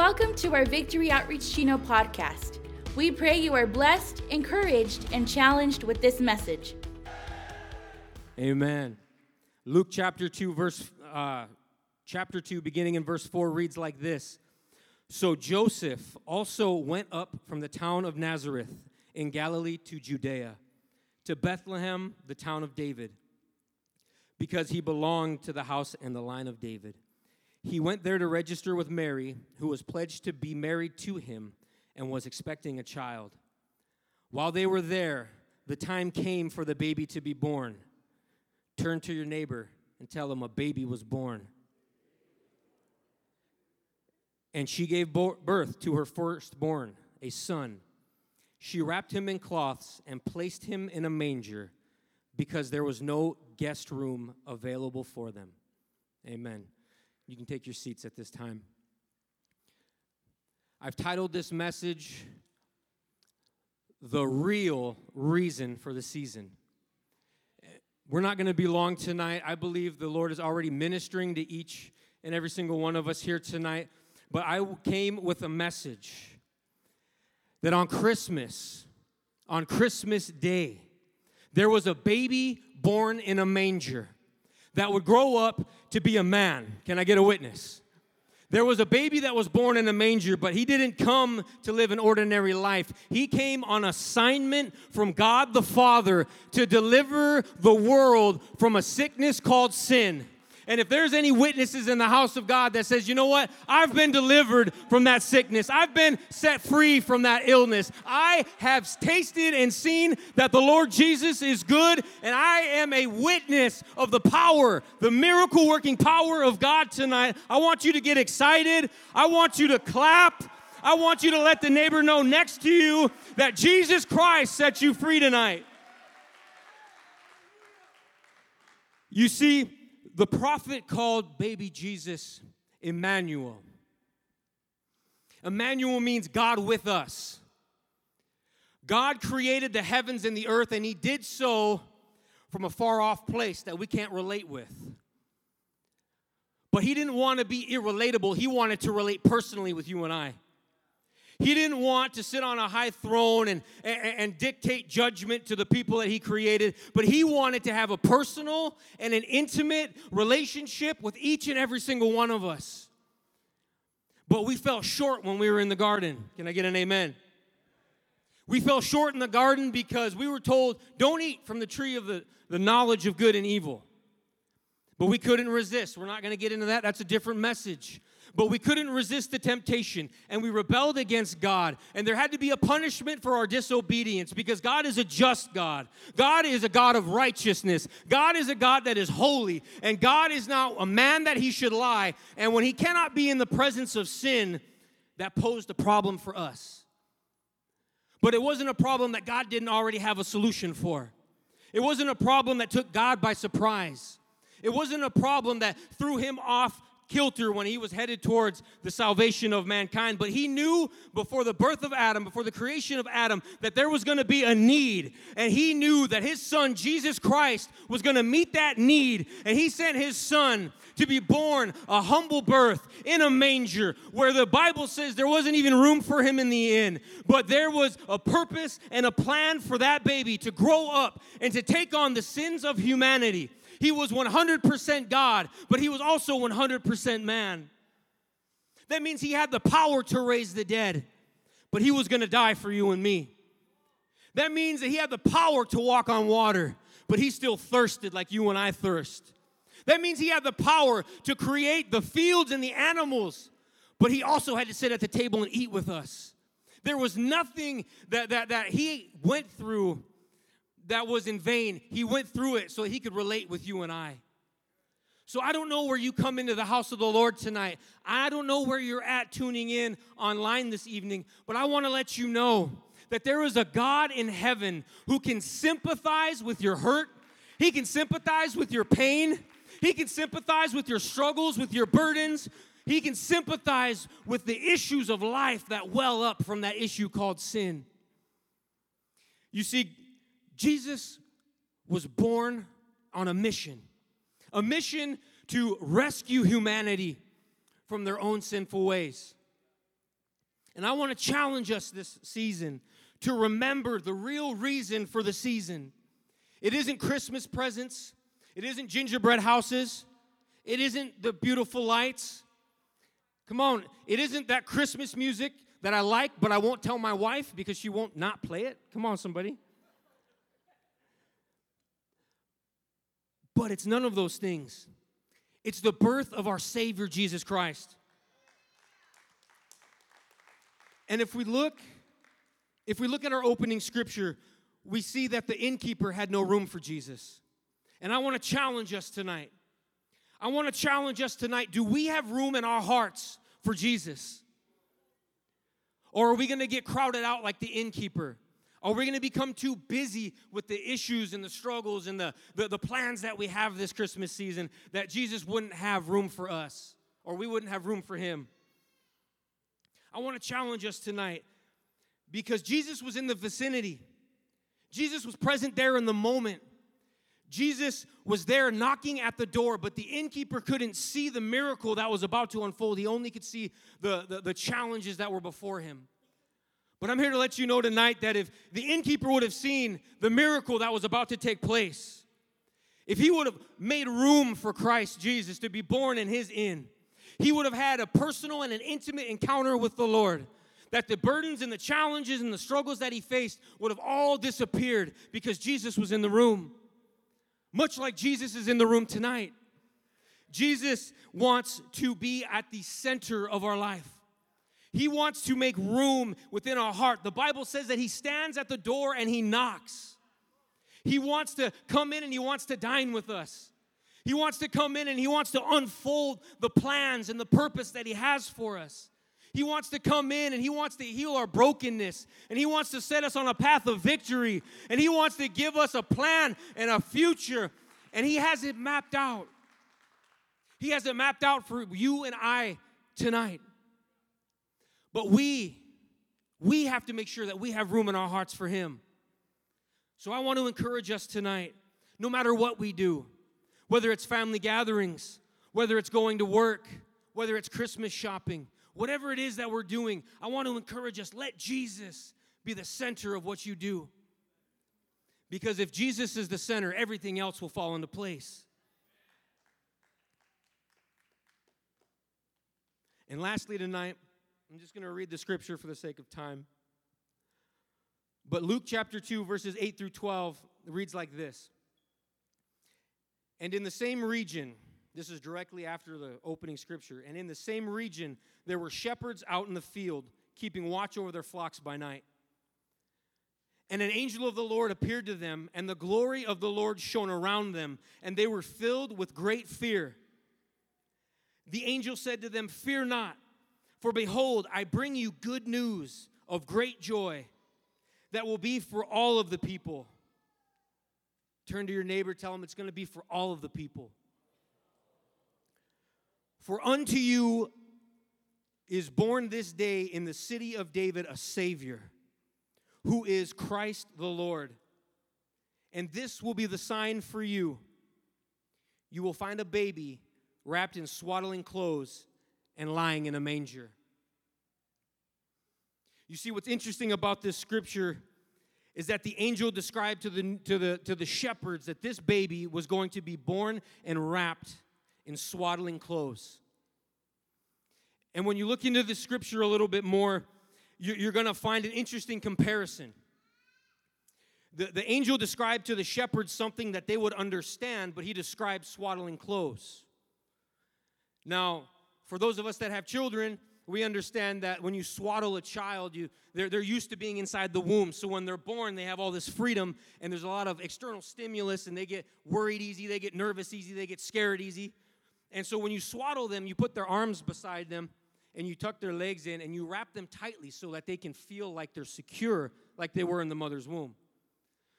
Welcome to our Victory Outreach Chino podcast. We pray you are blessed, encouraged, and challenged with this message. Amen. Luke chapter 2, verse uh, chapter 2, beginning in verse 4, reads like this. So Joseph also went up from the town of Nazareth in Galilee to Judea, to Bethlehem, the town of David, because he belonged to the house and the line of David. He went there to register with Mary, who was pledged to be married to him and was expecting a child. While they were there, the time came for the baby to be born. Turn to your neighbor and tell him a baby was born. And she gave birth to her firstborn, a son. She wrapped him in cloths and placed him in a manger because there was no guest room available for them. Amen. You can take your seats at this time. I've titled this message, The Real Reason for the Season. We're not going to be long tonight. I believe the Lord is already ministering to each and every single one of us here tonight. But I came with a message that on Christmas, on Christmas Day, there was a baby born in a manger that would grow up to be a man. Can I get a witness? There was a baby that was born in a manger, but he didn't come to live an ordinary life. He came on assignment from God the Father to deliver the world from a sickness called sin. And if there's any witnesses in the house of God that says, you know what, I've been delivered from that sickness, I've been set free from that illness, I have tasted and seen that the Lord Jesus is good, and I am a witness of the power, the miracle working power of God tonight. I want you to get excited, I want you to clap. I want you to let the neighbor know next to you that Jesus Christ set you free tonight. You see, the prophet called baby Jesus Emmanuel. Emmanuel means God with us. God created the heavens and the earth, and He did so from a far off place that we can't relate with. But He didn't want to be irrelatable, He wanted to relate personally with you and I. He didn't want to sit on a high throne and, and, and, dictate judgment to the people that he created, but he wanted to have a personal and an intimate relationship with each and every single one of us. But we fell short when we were in the garden. Can I get an amen? We fell short in the garden because we were told, don't eat from the tree of the, the knowledge of good and evil. But we couldn't resist. We're not going to get into that. That's a different message. But we couldn't resist the temptation and we rebelled against God. And there had to be a punishment for our disobedience because God is a just God. God is a God of righteousness. God is a God that is holy. And God is not a man that he should lie. And when he cannot be in the presence of sin, that posed a problem for us. But it wasn't a problem that God didn't already have a solution for. It wasn't a problem that took God by surprise. It wasn't a problem that threw him off kilter when he was headed towards the salvation of mankind. But he knew before the birth of Adam, before the creation of Adam, that there was going to be a need. And he knew that his son, Jesus Christ, was going to meet that need. And he sent his son to be born a humble birth in a manger where the Bible says there wasn't even room for him in the inn. But there was a purpose and a plan for that baby to grow up and to take on the sins of humanity. He was 100% God, but he was also 100% man. That means he had the power to raise the dead, but he was going to die for you and me. That means that he had the power to walk on water, but he still thirsted like you and I thirst. That means he had the power to create the fields and the animals, but he also had to sit at the table and eat with us. There was nothing that, that, that he went through that was in vain. He went through it so he could relate with you and I. So I don't know where you come into the house of the Lord tonight. I don't know where you're at tuning in online this evening, but I want to let you know that there is a God in heaven who can sympathize with your hurt. He can sympathize with your pain. He can sympathize with your struggles, with your burdens. He can sympathize with the issues of life that well up from that issue called sin. You see, Jesus was born on a mission, a mission to rescue humanity from their own sinful ways. And I want to challenge us this season to remember the real reason for the season. It isn't Christmas presents, it isn't gingerbread houses, it isn't the beautiful lights. Come on, it isn't that Christmas music that I like, but I won't tell my wife because she won't not play it. Come on, somebody. But it's none of those things. It's the birth of our Savior, Jesus Christ. And if we look, if we look at our opening scripture, we see that the innkeeper had no room for Jesus. And I want to challenge us tonight. I want to challenge us tonight. Do we have room in our hearts for Jesus? Or are we going to get crowded out like the innkeeper? Are we going to become too busy with the issues and the struggles and the, the, the, plans that we have this Christmas season that Jesus wouldn't have room for us or we wouldn't have room for him? I want to challenge us tonight because Jesus was in the vicinity. Jesus was present there in the moment. Jesus was there knocking at the door, but the innkeeper couldn't see the miracle that was about to unfold. He only could see the, the, the, challenges that were before him. But I'm here to let you know tonight that if the innkeeper would have seen the miracle that was about to take place, if he would have made room for Christ Jesus to be born in his inn, he would have had a personal and an intimate encounter with the Lord that the burdens and the challenges and the struggles that he faced would have all disappeared because Jesus was in the room. Much like Jesus is in the room tonight. Jesus wants to be at the center of our life. He wants to make room within our heart. The Bible says that He stands at the door and He knocks. He wants to come in and He wants to dine with us. He wants to come in and He wants to unfold the plans and the purpose that He has for us. He wants to come in and He wants to heal our brokenness and He wants to set us on a path of victory and He wants to give us a plan and a future and He has it mapped out. He has it mapped out for you and I tonight. But we, we have to make sure that we have room in our hearts for Him. So I want to encourage us tonight, no matter what we do, whether it's family gatherings, whether it's going to work, whether it's Christmas shopping, whatever it is that we're doing, I want to encourage us let Jesus be the center of what you do. Because if Jesus is the center, everything else will fall into place. And lastly, tonight, I'm just going to read the scripture for the sake of time. But Luke chapter 2, verses 8 through 12 reads like this And in the same region, this is directly after the opening scripture. And in the same region, there were shepherds out in the field, keeping watch over their flocks by night. And an angel of the Lord appeared to them, and the glory of the Lord shone around them, and they were filled with great fear. The angel said to them, Fear not, for behold, I bring you good news of great joy that will be for all of the people. Turn to your neighbor, tell him it's going to be for all of the people. For unto you is born this day in the city of David a Savior, who is Christ the Lord. And this will be the sign for you. You will find a baby wrapped in swaddling clothes and lying in a manger. You see, what's interesting about this scripture is that the angel described to the, to the, to the shepherds that this baby was going to be born and wrapped in swaddling clothes. And when you look into the scripture a little bit more, you're going to find an interesting comparison. The, the angel described to the shepherds something that they would understand, but he described swaddling clothes. Now, for those of us that have children, we understand that when you swaddle a child, you, they're, they're used to being inside the womb. So when they're born, they have all this freedom, and there's a lot of external stimulus, and they get worried easy, they get nervous easy, they get scared easy. And so when you swaddle them, you put their arms beside them, and you tuck their legs in, and you wrap them tightly so that they can feel like they're secure, like they were in the mother's womb.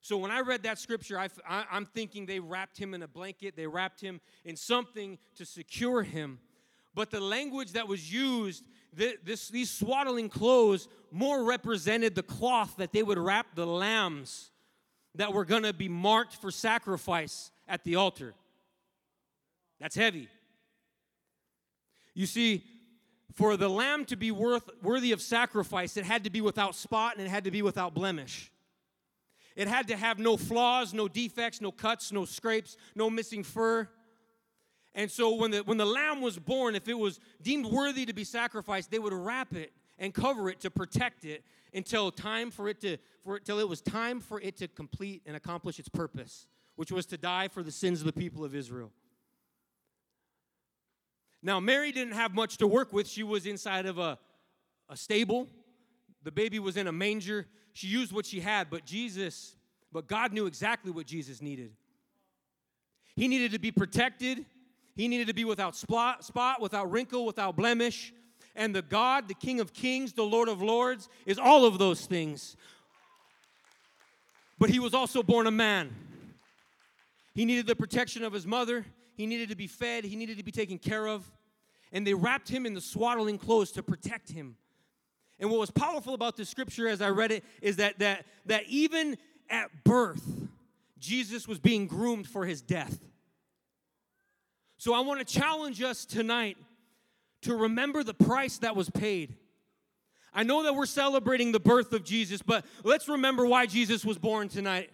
So when I read that scripture, I, am thinking they wrapped him in a blanket, they wrapped him in something to secure him. But the language that was used, this, these swaddling clothes, more represented the cloth that they would wrap the lambs that were going to be marked for sacrifice at the altar. That's heavy. You see, for the lamb to be worth, worthy of sacrifice, it had to be without spot and it had to be without blemish. It had to have no flaws, no defects, no cuts, no scrapes, no missing fur. And so when the, when the lamb was born, if it was deemed worthy to be sacrificed, they would wrap it and cover it to protect it until time for it to for it till it was time for it to complete and accomplish its purpose, which was to die for the sins of the people of Israel. Now, Mary didn't have much to work with. She was inside of a, a stable. The baby was in a manger. She used what she had, but Jesus, but God knew exactly what Jesus needed. He needed to be protected. He needed to be without spot, spot, without wrinkle, without blemish. And the God, the King of Kings, the Lord of Lords, is all of those things. But he was also born a man. He needed the protection of his mother. He needed to be fed, he needed to be taken care of. And they wrapped him in the swaddling clothes to protect him. And what was powerful about this scripture as I read it is that, that, that even at birth, Jesus was being groomed for his death. So I want to challenge us tonight to remember the price that was paid. I know that we're celebrating the birth of Jesus, but let's remember why Jesus was born tonight.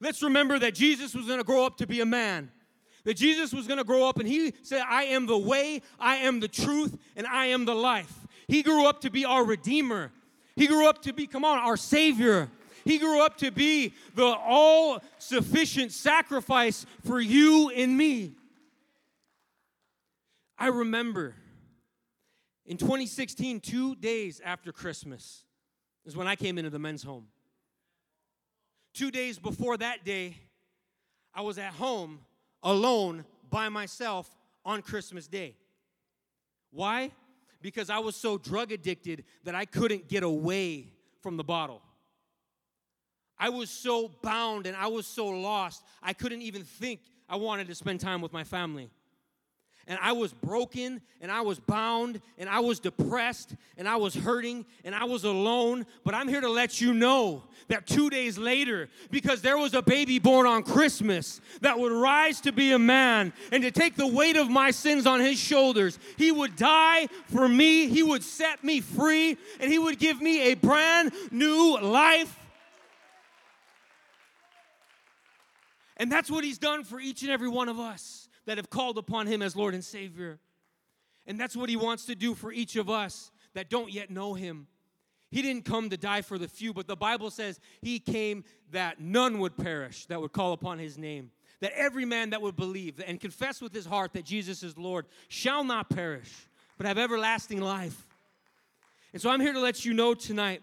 Let's remember that Jesus was going to grow up to be a man that Jesus was going to grow up and he said, I am the way, I am the truth, and I am the life. He grew up to be our Redeemer. He grew up to be, come on, our Savior. He grew up to be the all sufficient sacrifice for you and me. I remember in 2016, two days after Christmas, is when I came into the men's home. Two days before that day, I was at home alone by myself on Christmas Day. Why? Because I was so drug addicted that I couldn't get away from the bottle. I was so bound and I was so lost, I couldn't even think I wanted to spend time with my family and I was broken and I was bound and I was depressed and I was hurting and I was alone. But I'm here to let you know that two days later, because there was a baby born on Christmas that would rise to be a man and to take the weight of my sins on his shoulders, he would die for me, he would set me free, and he would give me a brand new life. And that's what he's done for each and every one of us that have called upon him as Lord and Savior. And that's what he wants to do for each of us that don't yet know him. He didn't come to die for the few, but the Bible says he came that none would perish that would call upon his name. That every man that would believe and confess with his heart that Jesus is Lord shall not perish, but have everlasting life. And so I'm here to let you know tonight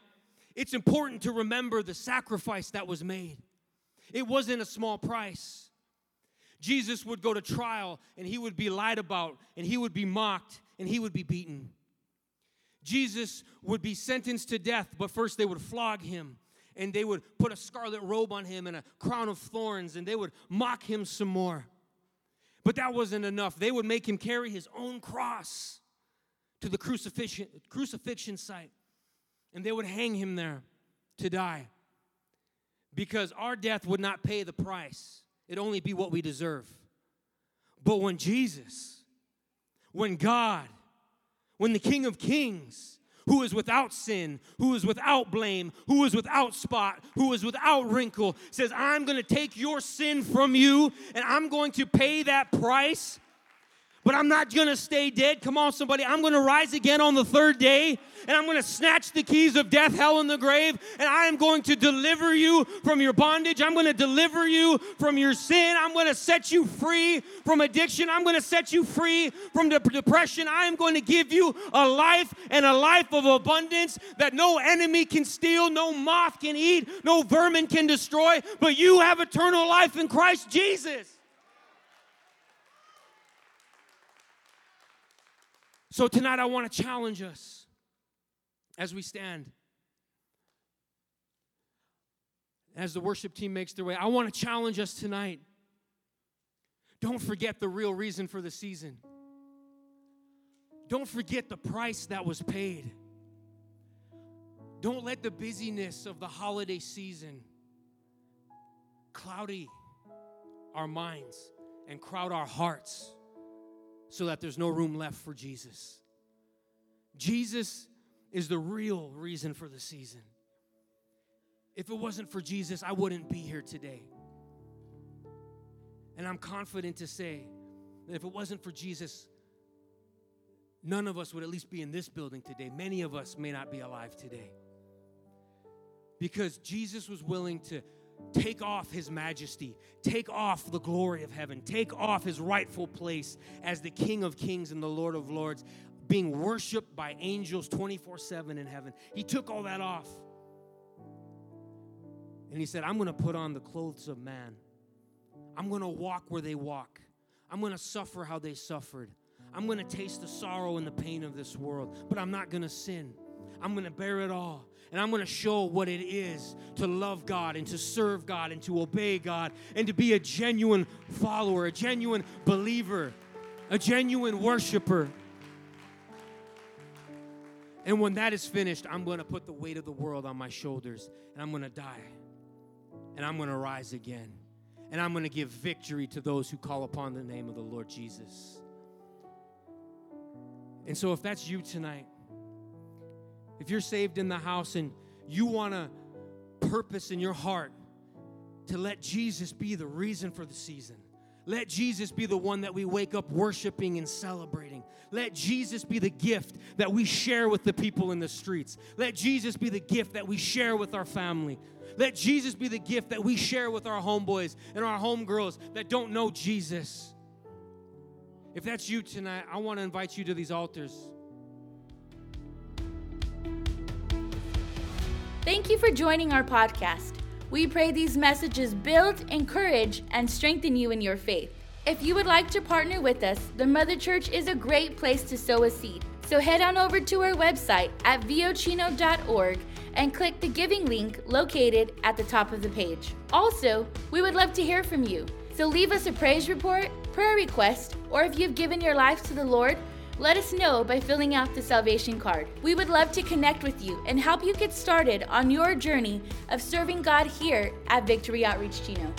it's important to remember the sacrifice that was made. It wasn't a small price. Jesus would go to trial and he would be lied about and he would be mocked and he would be beaten. Jesus would be sentenced to death, but first they would flog him and they would put a scarlet robe on him and a crown of thorns and they would mock him some more. But that wasn't enough. They would make him carry his own cross to the crucifixion, crucifixion site and they would hang him there to die because our death would not pay the price it'd only be what we deserve. But when Jesus, when God, when the King of Kings, who is without sin, who is without blame, who is without spot, who is without wrinkle, says, I'm gonna take your sin from you and I'm going to pay that price but I'm not gonna stay dead. Come on, somebody. I'm gonna rise again on the third day, and I'm gonna snatch the keys of death, hell, and the grave, and I am going to deliver you from your bondage. I'm gonna deliver you from your sin. I'm gonna set you free from addiction. I'm gonna set you free from the depression. I am going to give you a life and a life of abundance that no enemy can steal, no moth can eat, no vermin can destroy, but you have eternal life in Christ Jesus. So tonight, I want to challenge us as we stand. As the worship team makes their way, I want to challenge us tonight. Don't forget the real reason for the season. Don't forget the price that was paid. Don't let the busyness of the holiday season cloudy our minds and crowd our hearts so that there's no room left for Jesus. Jesus is the real reason for the season. If it wasn't for Jesus, I wouldn't be here today. And I'm confident to say that if it wasn't for Jesus, none of us would at least be in this building today. Many of us may not be alive today. Because Jesus was willing to take off his majesty, take off the glory of heaven, take off his rightful place as the King of kings and the Lord of lords, being worshiped by angels 24 7 in heaven. He took all that off. And he said, I'm going to put on the clothes of man. I'm going to walk where they walk. I'm going to suffer how they suffered. I'm going to taste the sorrow and the pain of this world, but I'm not going to sin. I'm going to bear it all. And I'm going to show what it is to love God and to serve God and to obey God and to be a genuine follower, a genuine believer, a genuine worshiper. And when that is finished, I'm going to put the weight of the world on my shoulders and I'm going to die and I'm going to rise again and I'm going to give victory to those who call upon the name of the Lord Jesus. And so, if that's you tonight, if you're saved in the house and you want to purpose in your heart to let Jesus be the reason for the season, let Jesus be the one that we wake up worshiping and celebrating. Let Jesus be the gift that we share with the people in the streets. Let Jesus be the gift that we share with our family. Let Jesus be the gift that we share with our homeboys and our homegirls that don't know Jesus. If that's you tonight, I want to invite you to these altars. Thank you for joining our podcast. We pray these messages build, encourage, and strengthen you in your faith. If you would like to partner with us, the Mother Church is a great place to sow a seed. So head on over to our website at vochino.org and click the giving link located at the top of the page. Also, we would love to hear from you. So leave us a praise report, prayer request, or if you've given your life to the Lord, let us know by filling out the salvation card. We would love to connect with you and help you get started on your journey of serving God here at Victory Outreach Chino.